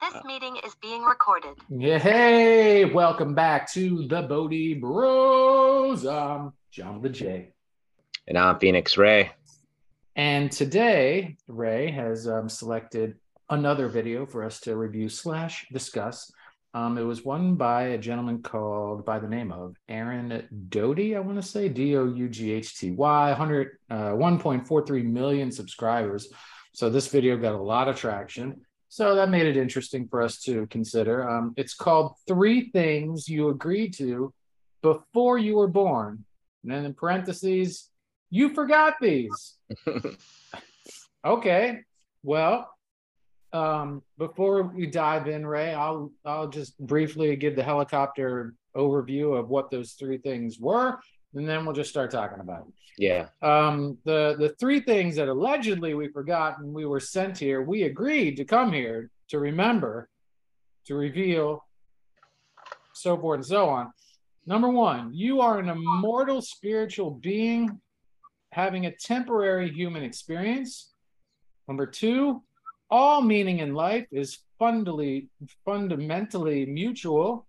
This meeting is being recorded. Yeah, hey, welcome back to the Bodhi Bros. I'm John the J. And I'm Phoenix Ray. And today, Ray has um, selected another video for us to review slash discuss. Um, it was one by a gentleman called by the name of Aaron Doughty, I want to say D O U G H T Y, 100, uh, 1.43 million subscribers. So this video got a lot of traction. So that made it interesting for us to consider. Um, it's called Three Things You Agreed to Before You Were Born. And then in parentheses, you forgot these. okay. Well, um, before we dive in, Ray, I'll I'll just briefly give the helicopter overview of what those three things were, and then we'll just start talking about it. Yeah. Um, the the three things that allegedly we forgot when we were sent here, we agreed to come here to remember, to reveal, so forth and so on. Number one, you are an immortal spiritual being having a temporary human experience. Number two, all meaning in life is fundamentally fundamentally mutual.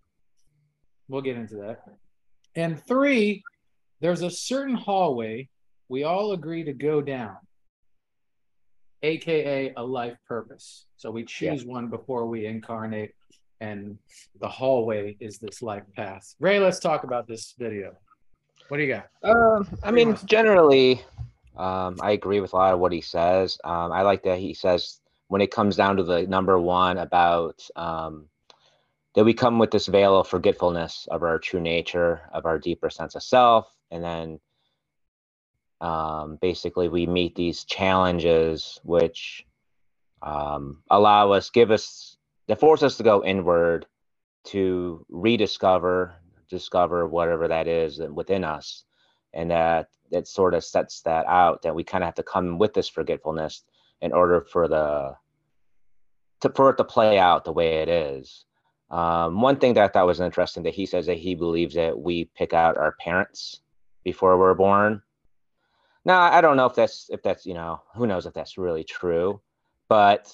We'll get into that. And three, there's a certain hallway we all agree to go down, aka a life purpose. So we choose yeah. one before we incarnate, and the hallway is this life path. Ray, let's talk about this video. What do you got? Uh, I mean, generally, um, I agree with a lot of what he says. Um, I like that he says when it comes down to the number one about um, that we come with this veil of forgetfulness of our true nature, of our deeper sense of self, and then um, basically we meet these challenges which um, allow us, give us, that force us to go inward to rediscover, discover whatever that is within us, and that it sort of sets that out that we kind of have to come with this forgetfulness in order for the to, for it to play out the way it is. Um, one thing that I thought was interesting that he says that he believes that we pick out our parents before we're born. Now I don't know if that's if that's you know who knows if that's really true, but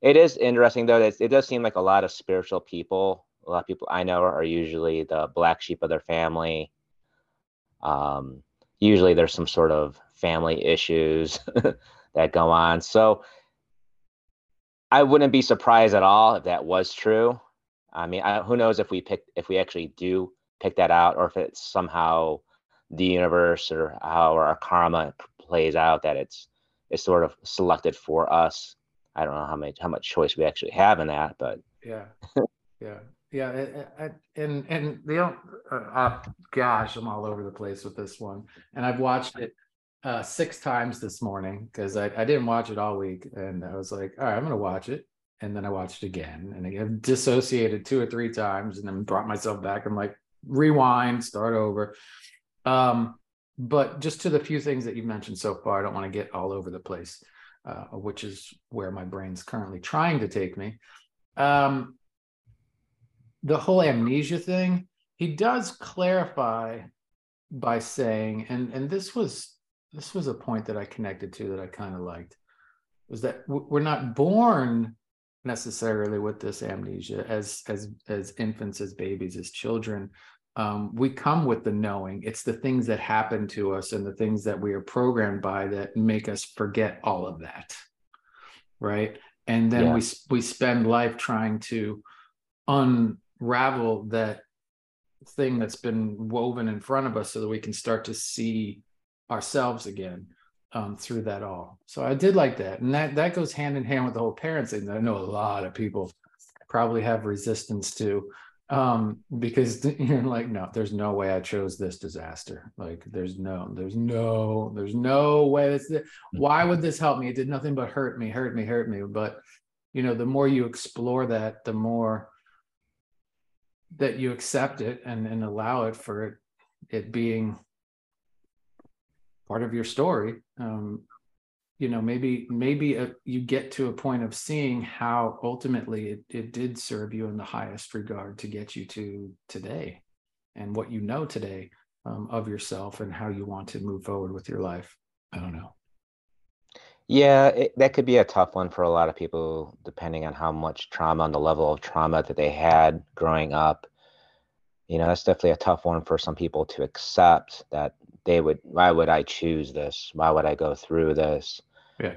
it is interesting though that it does seem like a lot of spiritual people, a lot of people I know are usually the black sheep of their family. Um, usually there's some sort of family issues that go on. So I wouldn't be surprised at all if that was true. I mean, I, who knows if we pick if we actually do pick that out, or if it's somehow the universe or how our karma plays out that it's it's sort of selected for us. I don't know how much how much choice we actually have in that, but yeah, yeah, yeah, and and the uh, uh, gosh, I'm all over the place with this one, and I've watched it uh, six times this morning because I, I didn't watch it all week, and I was like, all right, I'm gonna watch it, and then I watched it again and I dissociated two or three times and then brought myself back. I'm like, rewind, start over. Um, but just to the few things that you've mentioned so far, I don't want to get all over the place, uh, which is where my brain's currently trying to take me. Um, the whole amnesia thing, he does clarify by saying, and and this was this was a point that I connected to that I kind of liked, was that we're not born necessarily with this amnesia as as as infants as babies as children um, we come with the knowing it's the things that happen to us and the things that we are programmed by that make us forget all of that right and then yeah. we we spend life trying to unravel that thing that's been woven in front of us so that we can start to see ourselves again um, through that all. So I did like that, and that that goes hand in hand with the whole parent thing that I know a lot of people probably have resistance to, um, because you're like, no, there's no way I chose this disaster. Like, there's no, there's no, there's no way. This, why would this help me? It did nothing but hurt me, hurt me, hurt me. But you know, the more you explore that, the more that you accept it and and allow it for it, it being part of your story um, you know maybe maybe a, you get to a point of seeing how ultimately it, it did serve you in the highest regard to get you to today and what you know today um, of yourself and how you want to move forward with your life i don't know Yeah, it, that could be a tough one for a lot of people, depending on how much trauma and the level of trauma that they had growing up. You know, that's definitely a tough one for some people to accept that they would, why would I choose this? Why would I go through this? Yeah.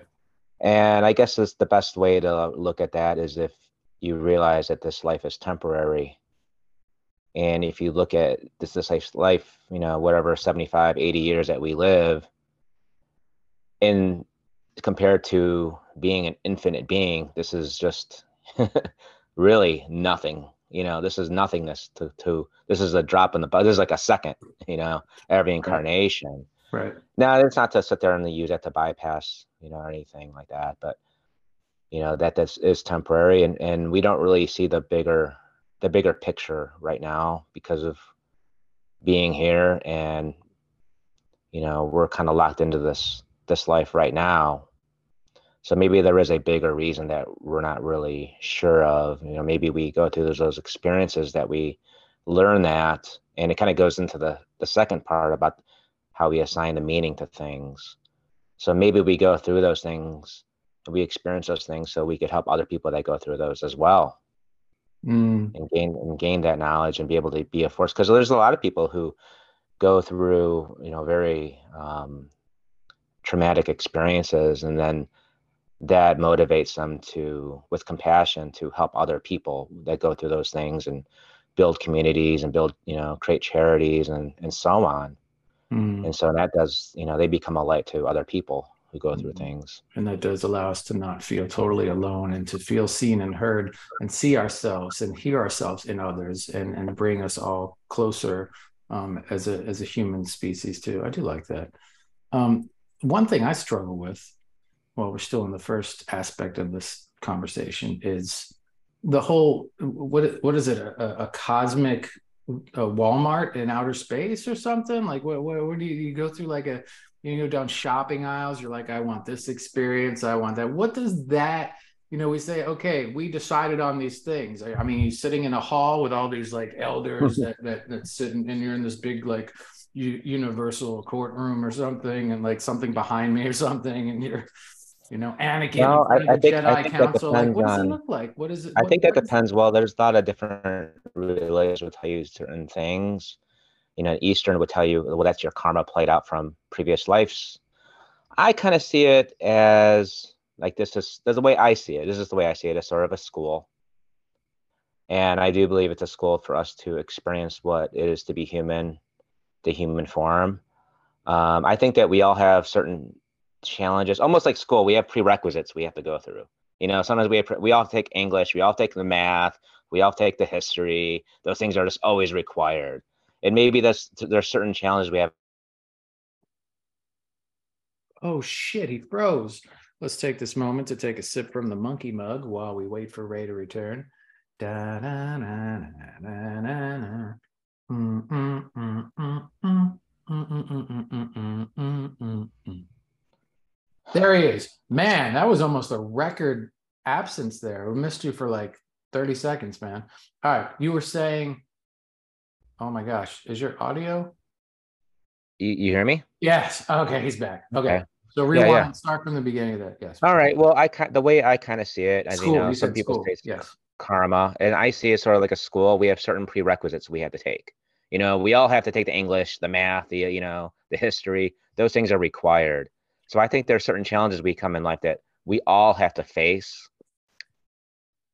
And I guess it's the best way to look at that is if you realize that this life is temporary. And if you look at this, this life, you know, whatever 75, 80 years that we live, and compared to being an infinite being, this is just really nothing. You know, this is nothingness to, to this is a drop in the bucket. This is like a second, you know, every incarnation. Right. Now it's not to sit there and use that to bypass, you know, or anything like that, but you know, that this is temporary and, and we don't really see the bigger the bigger picture right now because of being here and you know, we're kind of locked into this this life right now. So maybe there is a bigger reason that we're not really sure of you know maybe we go through those, those experiences that we learn that and it kind of goes into the the second part about how we assign the meaning to things so maybe we go through those things we experience those things so we could help other people that go through those as well. Mm. and gain and gain that knowledge and be able to be a force. Because there's a lot of people who go through you know very um, traumatic experiences and then that motivates them to with compassion to help other people that go through those things and build communities and build you know create charities and and so on Mm. and so that does you know they become a light to other people who go through Mhm. things And that does allow us to not feel totally alone and to feel seen and heard and see ourselves and hear ourselves in others and, and bring us all closer um, as a as a human species too. I do like that. Um, one thing I struggle with, while we're still in the first aspect of this conversation, is the whole what what is it a, a cosmic a Walmart in outer space or something? Like what what, what do you, you go through like a you go down shopping aisles, you're like, I want this experience, I want that. What does that you know, we say, okay, we decided on these things. I, I mean, you're sitting in a hall with all these like elders mm-hmm. that that that sitting, and you're in this big like u- universal courtroom or something, and like something behind me or something, and you're, you know, Anakin, No, I- I think- I think that Council. Like, what does it look like? What is it? i think that depends well there's a lot of different religions would tell you certain things you know eastern would tell you well that's your karma played out from previous lives i kind of see it as like this is there's the way i see it this is the way i see it as sort of a school and i do believe it's a school for us to experience what it is to be human the human form um, i think that we all have certain challenges almost like school we have prerequisites we have to go through you know sometimes we have, we all take english we all take the math we all take the history those things are just always required and maybe that's there's certain challenges we have Oh shit, he froze. Let's take this moment to take a sip from the monkey mug while we wait for Ray to return. Da, na, na, na, na, na, na. There he is. Man, that was almost a record absence there. We missed you for like 30 seconds, man. All right. You were saying, oh my gosh, is your audio? you, you hear me Yes. Okay, he's back. Okay. Okay. So Yeah, rewind. yeah. Start from the beginning of that. Yes. all right well i the way i kind of see it as School. mean know you some people school. say Yes. karma and i see it sort of like a school we have certain prerequisites we have to take you know we all have to take the english the math the you know the history those things are required so i think there's certain challenges we come in life that we all have to face.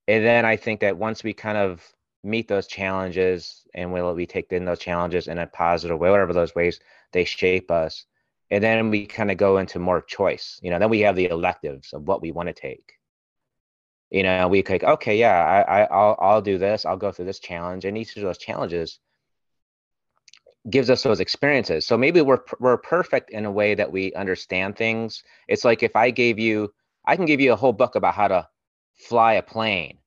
And then i think that once we kind of meet those challenges and we, we take in those challenges in a positive way whatever those ways they shape us and then we kind of go into more choice you know then we have the electives of what we want to take. You know we could okay yeah I, I i'll i'll do this i'll go through this challenge and each of those challenges gives us those experiences so maybe we're we're perfect in a way that we understand things it's like if i gave you i can give you a whole book about how to fly a plane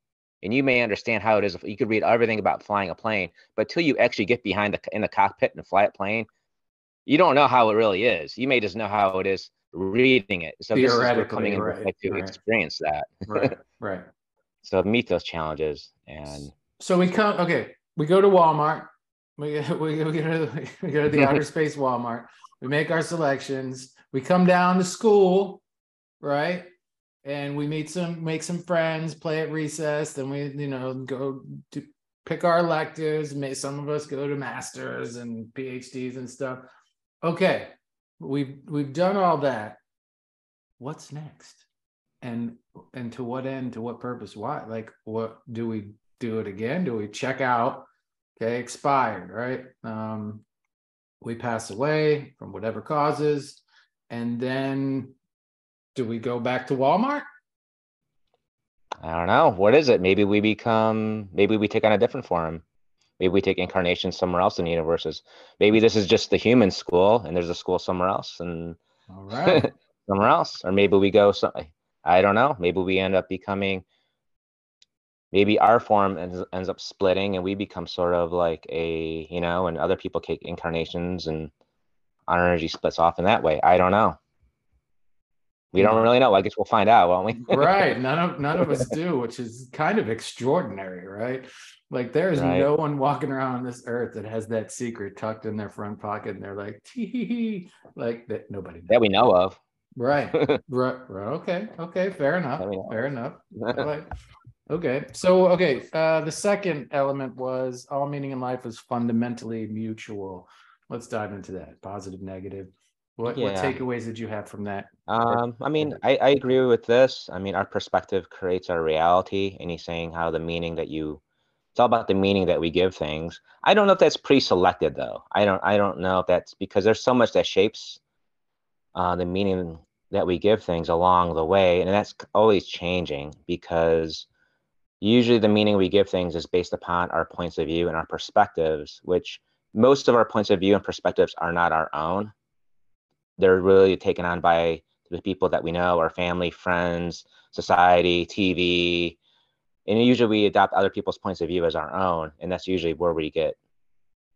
and you may understand how it is you could read everything about flying a plane but till you actually get behind the in the cockpit and fly a plane you don't know how it really is you may just know how it is reading it so this is we're Theoretically, coming in right, to right. experience that Right. right. so meet those challenges and So we come. Okay. We go to Walmart. We we, we go to we go to the outer space Walmart. We make our selections. We come down to school. right? And we meet some, make some friends, play at recess, then we, you know, go to pick our electives. May some of us go to masters and PhDs and stuff. Okay, we've we've done all that. What's next? And and to what end? To what purpose? Why? Like, what do we do it again? Do we check out? Okay, expired, right? Um, we pass away from whatever causes, and then do we go back to Walmart? I don't know. What is it? Maybe we become, maybe we take on a different form. Maybe we take incarnation somewhere else in the universes. Maybe this is just the human school and there's a school somewhere else and All right. somewhere else. Or maybe we go, some, I don't know. Maybe we end up becoming, maybe our form ends, ends up splitting and we become sort of like a, you know, and other people take incarnations and our energy splits off in that way. I don't know. We don't really know. I guess we'll find out, won't we? right. None of none of us do, which is kind of extraordinary, right? Like there's Right. no one walking around on this earth that has that secret tucked in their front pocket, and they're like, tee like that. Nobody. that we know of. Right. right. Right. Okay. Okay. Fair enough. That we know Fair enough. Okay. So okay. Uh, the second element was all meaning in life is fundamentally mutual. Let's dive into that. Positive, negative. What what takeaways did you have from that? Um, I mean, I, I agree with this. I mean, our perspective creates our reality, and he's saying how the meaning that you, it's all about the meaning that we give things. I don't know if that's pre-selected though. I don't I don't know if that's because there's so much that shapes uh, the meaning that we give things along the way, and that's always changing because usually the meaning we give things is based upon our points of view and our perspectives, which most of our points of view and perspectives are not our own. They're really taken on by the people that we know, our family, friends, society, TV. And usually we adopt other people's points of view as our own. And that's usually where we get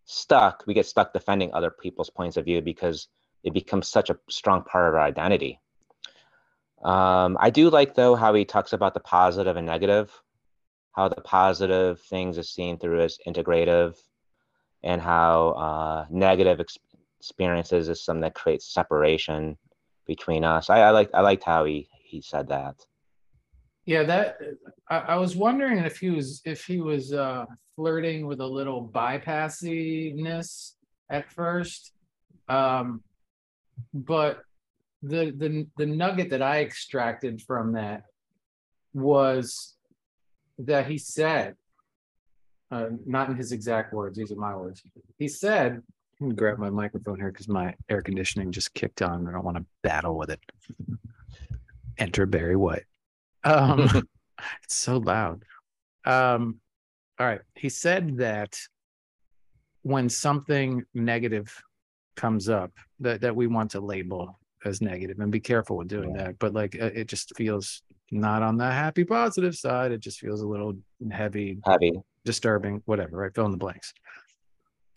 stuck. We get stuck defending other people's points of view because it becomes such a strong part of our identity. Um, I do like, though, how he talks about the positive and negative, how the positive things is seen through as integrative, and how uh, negative ex- experiences is something that creates separation between us. I, I like I liked how he he said that. Yeah, that I, I was wondering if he was if he was uh flirting with a little bypassiness at first. Um but the the the nugget that I extracted from that was that he said uh, not in his exact words, these are my words. He said, let me grab my microphone here because my air conditioning just kicked on. I don't want to battle with it. Enter Barry White. Um, it's so loud. Um, all right. He said that when something negative comes up that, that we want to label as negative and be careful with doing that. But like uh, it just feels not on the happy positive side. It just feels a little heavy, Heavy. disturbing, whatever, right? Fill in the blanks.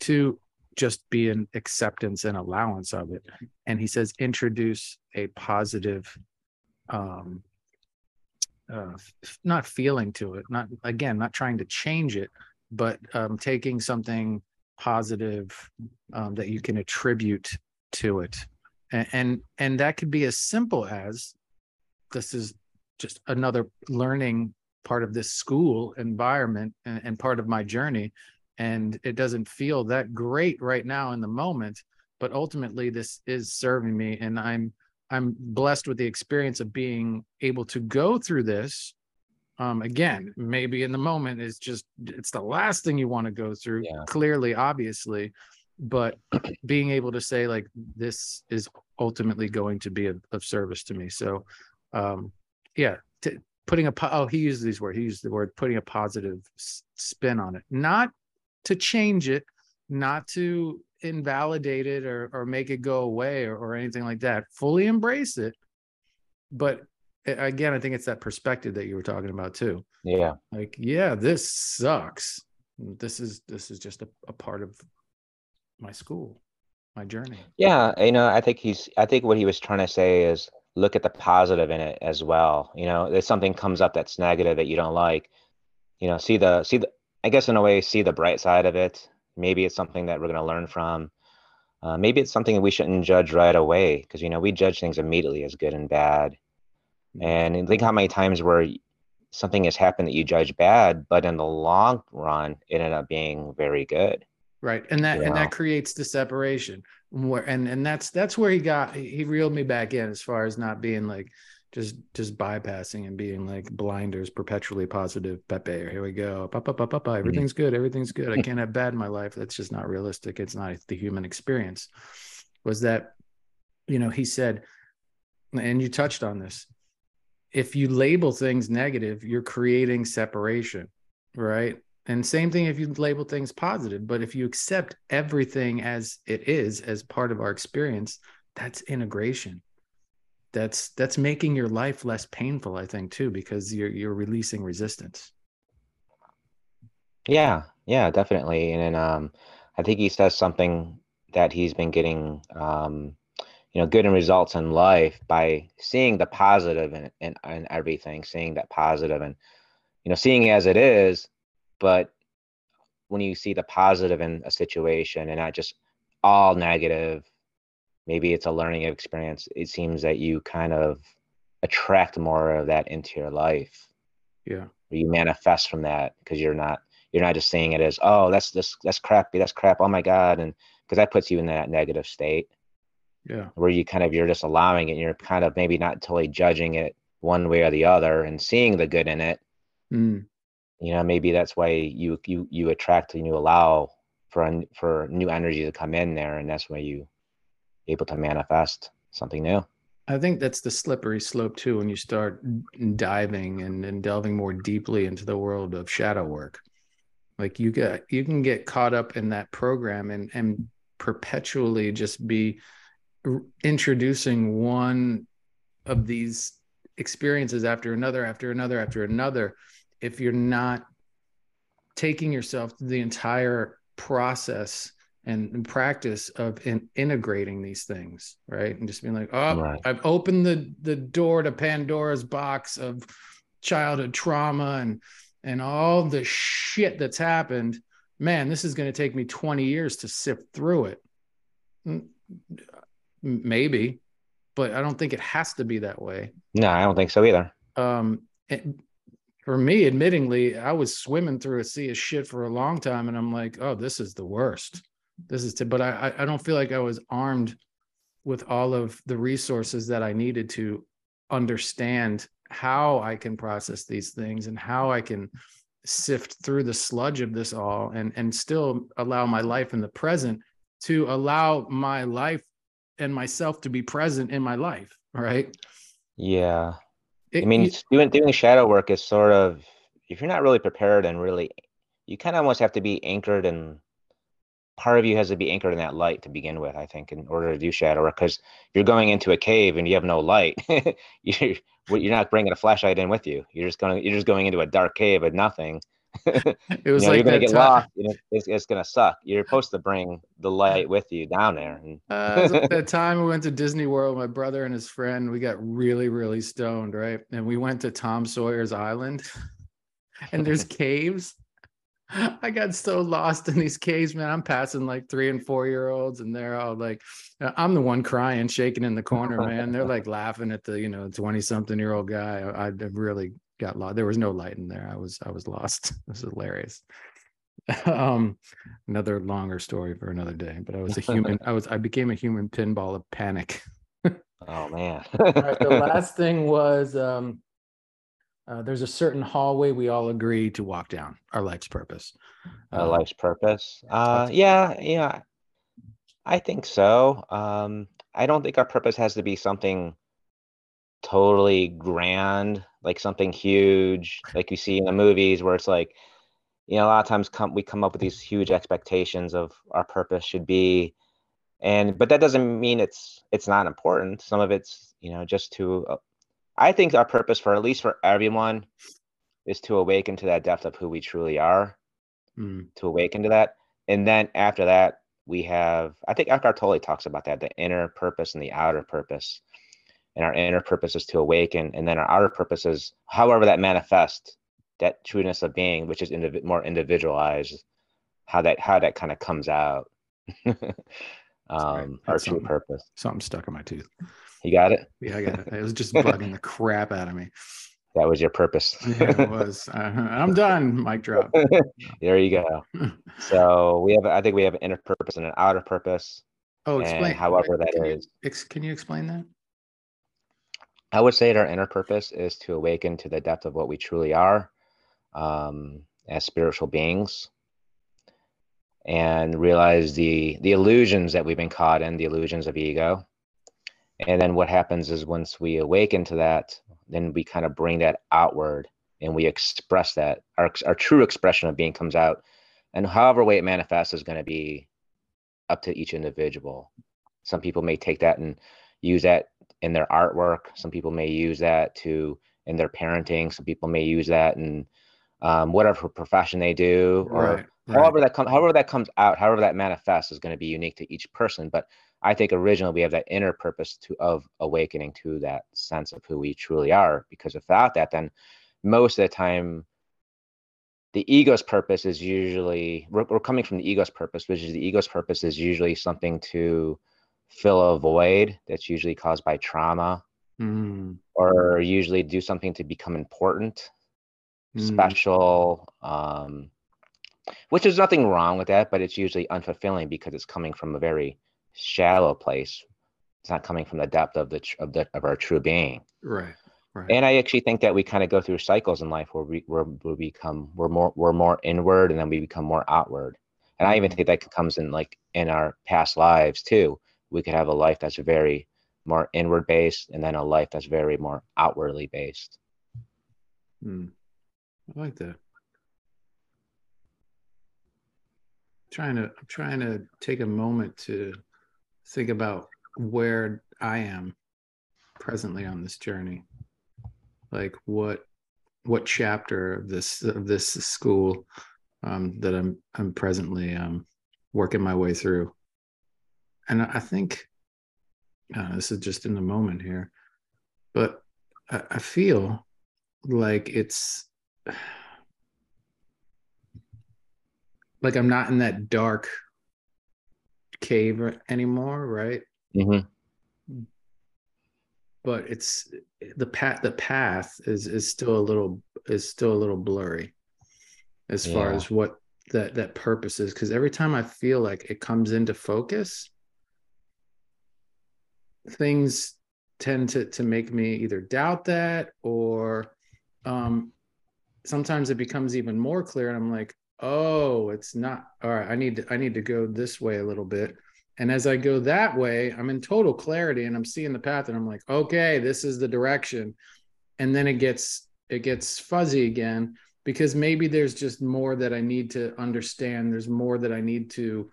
To just be an acceptance and allowance of it. And he says, introduce a positive, um, uh, f- not feeling to it, not again, not trying to change it, but um, taking something positive um, that you can attribute to it. And, and and that could be as simple as this is just another learning part of this school environment and, and part of my journey. And it doesn't feel that great right now in the moment but ultimately this is serving me. And i'm i'm blessed with the experience of being able to go through this um again maybe in the moment it's just it's the last thing you want to go through Yeah. clearly obviously but being able to say like this is ultimately going to be of, of service to me. So um yeah t- putting a po- oh he used these words he used the word putting a positive s- spin on it. Not to change it not to invalidate it or or make it go away or, or anything like that. Fully embrace it but again i think it's that perspective that you were talking about too. Yeah. like yeah this sucks. This is this is just a, a part of my school my journey. Yeah, you know, I think he's I think what he was trying to say is look at the positive in it as well. You know, if something comes up that's negative that you don't like, you know, see the see the I guess in a way see the bright side of it. Maybe it's something that we're going to learn from. Uh, maybe it's something that we shouldn't judge right away because you know we judge things immediately as good and bad. And think how many times where something has happened that you judge bad, but in the long run, it ended up being very good. Right. And that You and that creates the separation. Where and and that's that's where he got he reeled me back in as far as not being like just just bypassing and being like blinders perpetually positive pepe here we go pa, pa, pa, pa, pa. Mm-hmm. everything's good everything's good i can't have bad in my life that's just not realistic it's not the human experience was that you know he said and you touched on this if you label things negative you're creating separation right and same thing if you label things positive but if you accept everything as it is as part of our experience that's integration that's that's making your life less painful i think too because you're you're releasing resistance Yeah, yeah, definitely. And then um, I think he says something that he's been getting, um, you know, good in results in life by seeing the positive in, in in everything, seeing that positive and you know, seeing as it is, but when you see the positive in a situation and not just all negative, maybe it's a learning experience. It seems that you kind of attract more of that into your life. yeah you manifest from that because you're not you're not just seeing it as oh that's this that's crappy that's crap oh my god and because that puts you in that negative state yeah where you kind of you're just allowing it and you're kind of maybe not totally judging it one way or the other and seeing the good in it Mm, you know maybe that's why you you you attract and you allow for for new energy to come in there and that's why you able to manifest something new. I think that's the slippery slope too when you start diving and, and delving more deeply into the world of shadow work. Like you get you can get caught up in that program and and perpetually just be introducing one of these experiences after another after another after another if you're not taking yourself through the entire process and, and practice of in, integrating these things right? And just being like oh Right. i've opened the the door to pandora's box of childhood trauma and and all the shit that's happened. Man this is going to take me 20 years to sift through it. Mm, maybe but i don't think it has to be that way. No i don't think so either. Um for me admittingly i was swimming through a sea of shit for a long time and i'm like oh this is the worst this is t-. but I, I don't feel like i was armed with all of the resources that i needed to understand how i can process these things and how i can sift through the sludge of this all and and still allow my life in the present to allow my life and myself to be present in my life right yeah It- I mean, you- doing doing shadow work is sort of if you're not really prepared and really, you kind of almost have to be anchored and part of you has to be anchored in that light to begin with. I think in order to do shadow work, because you're going into a cave and you have no light, you're you're not bringing a flashlight in with you. You're just going you're just going into a dark cave with nothing. It You was know, like you're gonna that get time, lost. You it's, it's gonna suck. You're supposed to bring the light with you down there. Uh, like that time we went to Disney World, my brother and his friend, we got really, really stoned, right? And we went to Tom Sawyer's Island and there's caves. I got so lost in these caves, man. I'm passing like three and four year olds, and they're all like, I'm the one crying, shaking in the corner, man. They're like laughing at the, you know, 20 something year old guy. I, I really got lost. There was no light in there. I was, I was lost. It was hilarious. um, another longer story for another day, but I was a human. I was, I became a human pinball of panic. oh man. Right, the last thing was um, uh, there's a certain hallway we all agree to walk down. Our life's purpose. uh, Uh, life's purpose. Uh, yeah, yeah, I think so. Um, I don't think our purpose has to be something totally grand, like something huge, like you see in the movies, where it's like, you know, a lot of times come we come up with these huge expectations of our purpose should be, and but that doesn't mean it's it's not important. Some of it's you know just to. Uh, I think our purpose for at least for everyone is to awaken to that depth of who we truly are mm, to awaken to that. And then after that, we have, I think Eckhart Tolle talks about that, the inner purpose and the outer purpose. And our inner purpose is to awaken. And then our outer purpose is however that manifests, that trueness of being, which is indiv- more individualized, how that, how that kind of comes out. um, our true purpose. something stuck in my tooth. You got it? Yeah, I got it. It was just bugging the crap out of me. That was your purpose. Yeah, it was. Uh, I'm done. Mic drop. there you go. So we have, I think we have an inner purpose and an outer purpose. Oh, explain. however that can is. You, ex, can you explain that? I would say that our inner purpose is to awaken to the depth of what we truly are um, as spiritual beings and realize the the illusions that we've been caught in, the illusions of ego. And then what happens is once we awaken to that, then we kind of bring that outward and we express that. Our, our true expression of being comes out. And however way it manifests is going to be up to each individual. Some people may take that and use that in their artwork. Some people may use that to in their parenting. Some people may use that in um, whatever profession they do, or Right, right. however that comes, however that comes out, however that manifests is going to be unique to each person. But I think originally we have that inner purpose to of awakening to that sense of who we truly are. Because without that, then most of the time the ego's purpose is usually we're, we're coming from the ego's purpose which is the ego's purpose is usually something to fill a void that's usually caused by trauma Mm, or usually do something to become important mm, special um which is nothing wrong with that but it's usually unfulfilling because it's coming from a very shallow place it's not coming from the depth of the tr- of the of our true being right. Right. and I actually think that we kind of go through cycles in life where we where we become we're more we're more inward and then we become more outward. And I even Mhm. think that comes in like in our past lives too. We could have a life that's very more inward based and then a life that's very more outwardly based. Mm. I like that. Trying to I'm trying to take a moment to think about where I am presently on this journey. Like what what chapter of this of this school um, that I'm I'm presently um, working my way through. And I think uh, this is just in the moment here, but I, I feel like it's like I'm not in that dark cave anymore, right? hmm But it's the path. The path is is still a little is still a little blurry as far as what that that purpose is. Because every time I feel like it comes into focus, things tend to to make me either doubt that or um sometimes it becomes even more clear and i'm like oh it's not all right i need to i need to go this way a little bit. And as i go that way i'm in total clarity and i'm seeing the path and i'm like okay this is the direction. And then it gets it gets fuzzy again because maybe there's just more that i need to understand. There's more that i need to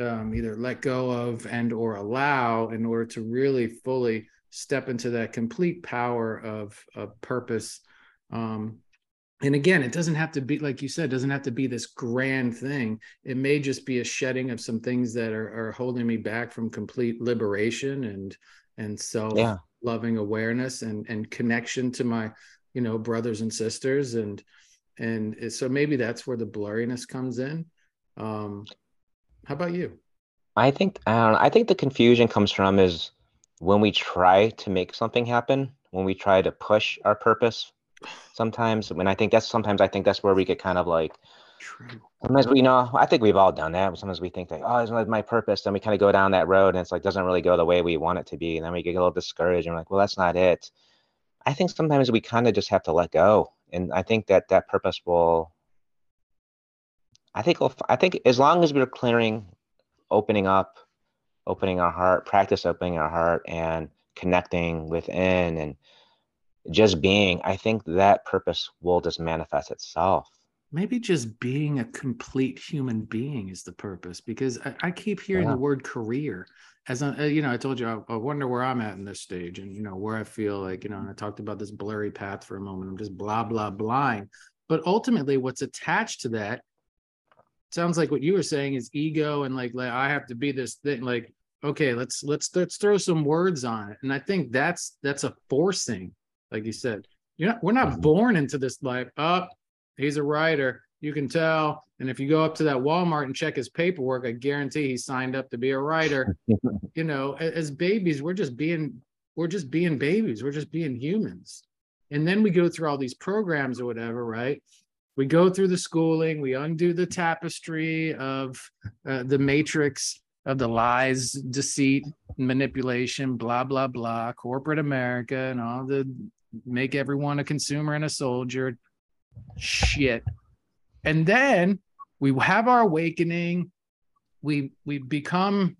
um, either let go of and or allow in order to really fully step into that complete power of, of purpose. Um, and again it doesn't have to be like you said it doesn't have to be this grand thing. It may just be a shedding of some things that are, are holding me back from complete liberation and and self Yeah. loving awareness and and connection to my you know brothers and sisters. And and so maybe that's where the blurriness comes in. Um how about you I think I I think the confusion comes from is when we try to make something happen, when we try to push our purpose. Sometimes when I think that's sometimes I think that's where we get kind of like true Sometimes we you know, I think we've all done that. Sometimes we think like, oh, it's not my purpose. Then we kind of go down that road and it's like, doesn't really go the way we want it to be. And then we get a little discouraged and we're like, well, that's not it. I think sometimes we kind of just have to let go. And I think that that purpose will, I think, I think as long as we're clearing, opening up, opening our heart, practice opening our heart and connecting within and just being, I think that purpose will just manifest itself. maybe just being a complete human being is the purpose because i, I keep hearing Yeah. the word career as I, uh, you know i told you I, I wonder where i'm at in this stage and you know where i feel like you know and i talked about this blurry path for a moment i'm just blah blah blind but ultimately what's attached to that sounds like what you were saying is ego and like, like i have to be this thing like okay let's let's let's throw some words on it and i think that's that's a forcing like you said you're not we're not Mhm. born into this life up he's a writer you can tell and if you go up to that walmart and check his paperwork i guarantee he signed up to be a writer you know a- as babies we're just being we're just being babies, we're just being humans. And then we go through all these programs or whatever, right? We go through the schooling, we undo the tapestry of uh, the matrix of the lies, deceit, manipulation, blah, blah, blah, corporate America, and all the make everyone a consumer and a soldier shit. And then we have our awakening. We we become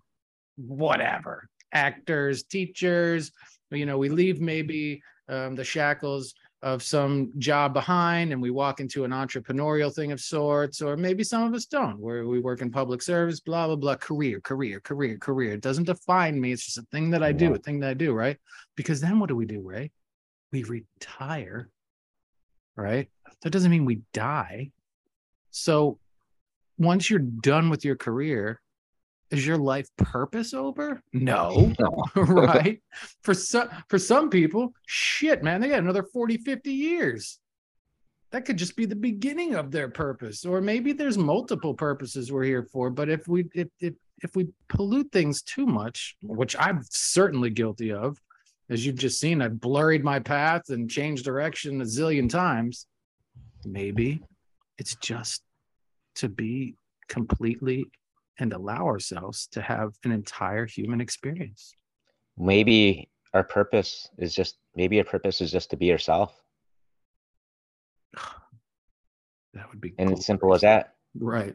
whatever actors, teachers. You know, we leave maybe um, the shackles of some job behind and we walk into an entrepreneurial thing of sorts, or maybe some of us don't, where we work in public service, blah, blah, blah, career, career, career, career. It doesn't define me. It's just a thing that I do, a thing that I do, right? Because then what do we do, Ray? We retire, right? That doesn't mean we die. So once you're done with your career, is your life purpose over? No. right? For some for some people, shit, man, they got another 40, 50 years. That could just be the beginning of their purpose. Or maybe there's multiple purposes we're here for. But if we if if if we pollute things too much, which I'm certainly guilty of, as you've just seen, I've blurred my path and changed direction a zillion times. Maybe it's just to be completely and allow ourselves to have an entire human experience. Maybe our purpose is just maybe your purpose is just to be yourself. That would be and cool. it's simple as that. Right.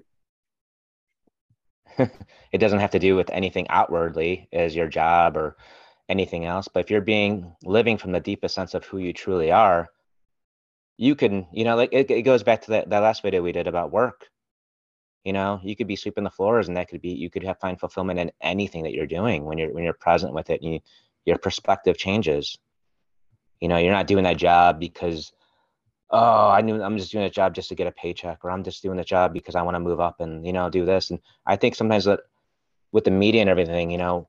it doesn't have to do with anything outwardly as your job or anything else. But if you're being living from the deepest sense of who you truly are, you can, you know, like it, it goes back to that, that last video we did about work you know you could be sweeping the floors and that could be you could have find fulfillment in anything that you're doing when you're when you're present with it and you, your perspective changes. You know you're not doing that job because oh i knew i'm just doing a job just to get a paycheck or i'm just doing the job because i want to move up and you know do this. And i think sometimes that with the media and everything you know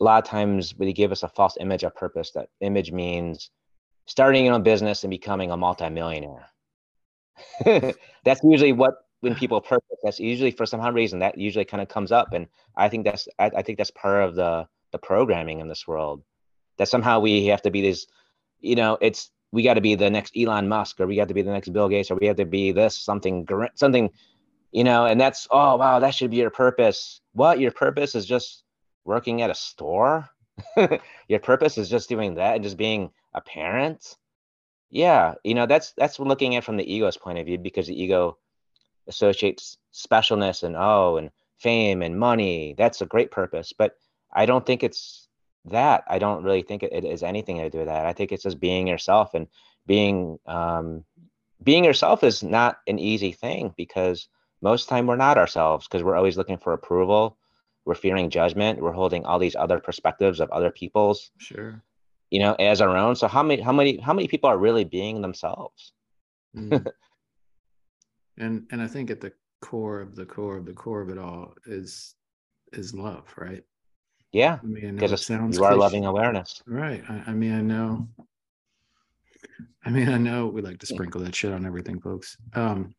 a lot of times they give us a false image of purpose. That image means starting your own business and becoming a multimillionaire. That's usually what when people purpose that's usually for some reason that usually kind of comes up and i think that's I, I, think that's part of the the programming in this world. That somehow we have to be this you know it's we got to be the next elon musk or we got to be the next bill gates or we have to be this something something you know and that's oh wow that should be your purpose. What? Your purpose is just working at a store? Your purpose is just doing that and just being a parent? Yeah you know that's that's looking at from the ego's point of view because the ego associates specialness and oh and fame and money. That's a great purpose but i don't think it's that. I don't really think it, it is anything to do with that. I think it's just being yourself and being um, being yourself is not an easy thing because most time we're not ourselves because we're always looking for approval. We're fearing judgment. We're holding all these other perspectives of other people's sure. you know as our own. So how many how many how many people are really being themselves? Mm and and i think at the core of the core of the core of it all is is love right? Yeah. I mean because it sounds you are cliche. loving awareness. Right. I, I, mean i know i mean i know we like to sprinkle that shit on everything folks. Um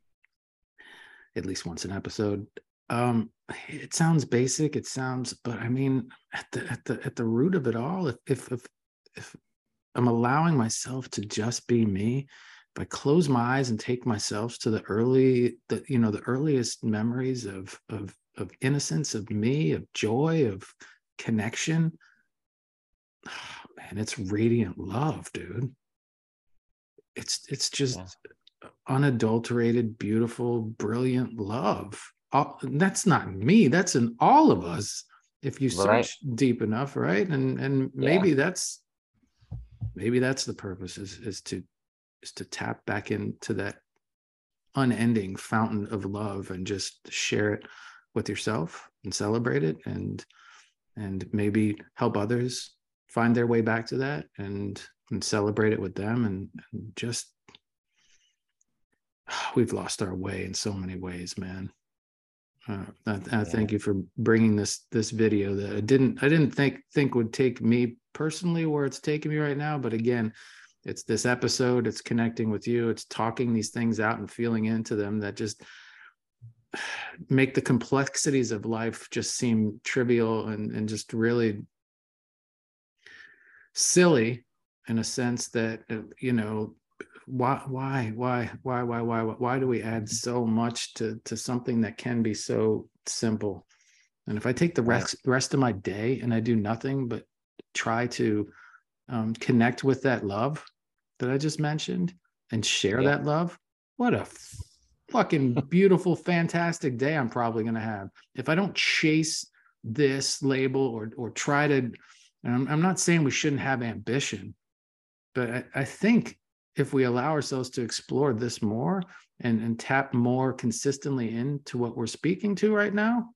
at least once an episode. Um it sounds basic it sounds but i mean at the at the at the root of it all if if if, if i'm allowing myself to just be me if I close my eyes and take myself to the early, the you know, the earliest memories of of of innocence, of me, of joy, of connection, oh, man, it's radiant love, dude. It's it's just yeah. unadulterated, beautiful, brilliant love. All, that's not me. That's in all of us. If you search right. deep enough, right? And and maybe yeah. that's maybe that's the purpose is is to is to tap back into that unending fountain of love and just share it with yourself and celebrate it and and maybe help others find their way back to that and and celebrate it with them. And, and just we've lost our way in so many ways man. Uh, I, I yeah. thank you for bringing this this video that I didn't I didn't think think would take me personally where it's taking me right now. But again it's this episode it's connecting with you it's talking these things out and feeling into them that just make the complexities of life just seem trivial and, and just really silly in a sense that uh, you know why why why why why why why do we add so much to to something that can be so simple? And if i take the rest rest of my day and i do nothing but try to um, connect with that love that i just mentioned and share Yeah. that love what a fucking beautiful fantastic day i'm probably going to have if i don't chase this label or or try to and I'm, I'm not saying we shouldn't have ambition but I, I think if we allow ourselves to explore this more and and tap more consistently into what we're speaking to right now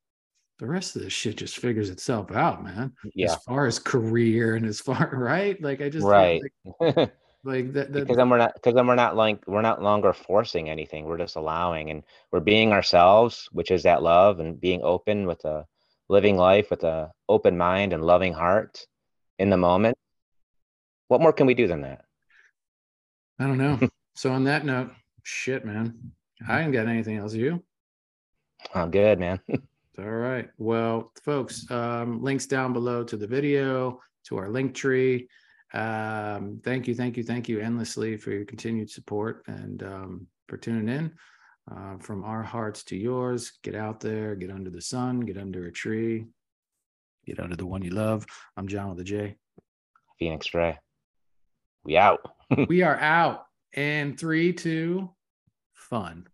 the rest of this shit just figures itself out man Yeah. as far as career and as far right? Like i just Right. like, like that, that because then we're not because then we're not like we're not longer forcing anything we're just allowing and we're being ourselves which is that love and being open with a living life with a open mind and loving heart in the moment. What more can we do than that? I don't know. So on that note shit man. I ain't got anything else. You? Oh good man All right. Well, folks, um, links down below to the video, to our Linktree. Um, thank you, thank you, thank you endlessly for your continued support and um, for tuning in. Uh, from our hearts to yours, get out there, get under the sun, get under a tree, get under the one you love. I'm John with the J. phoenix ray we out we are out. And three, two, fun.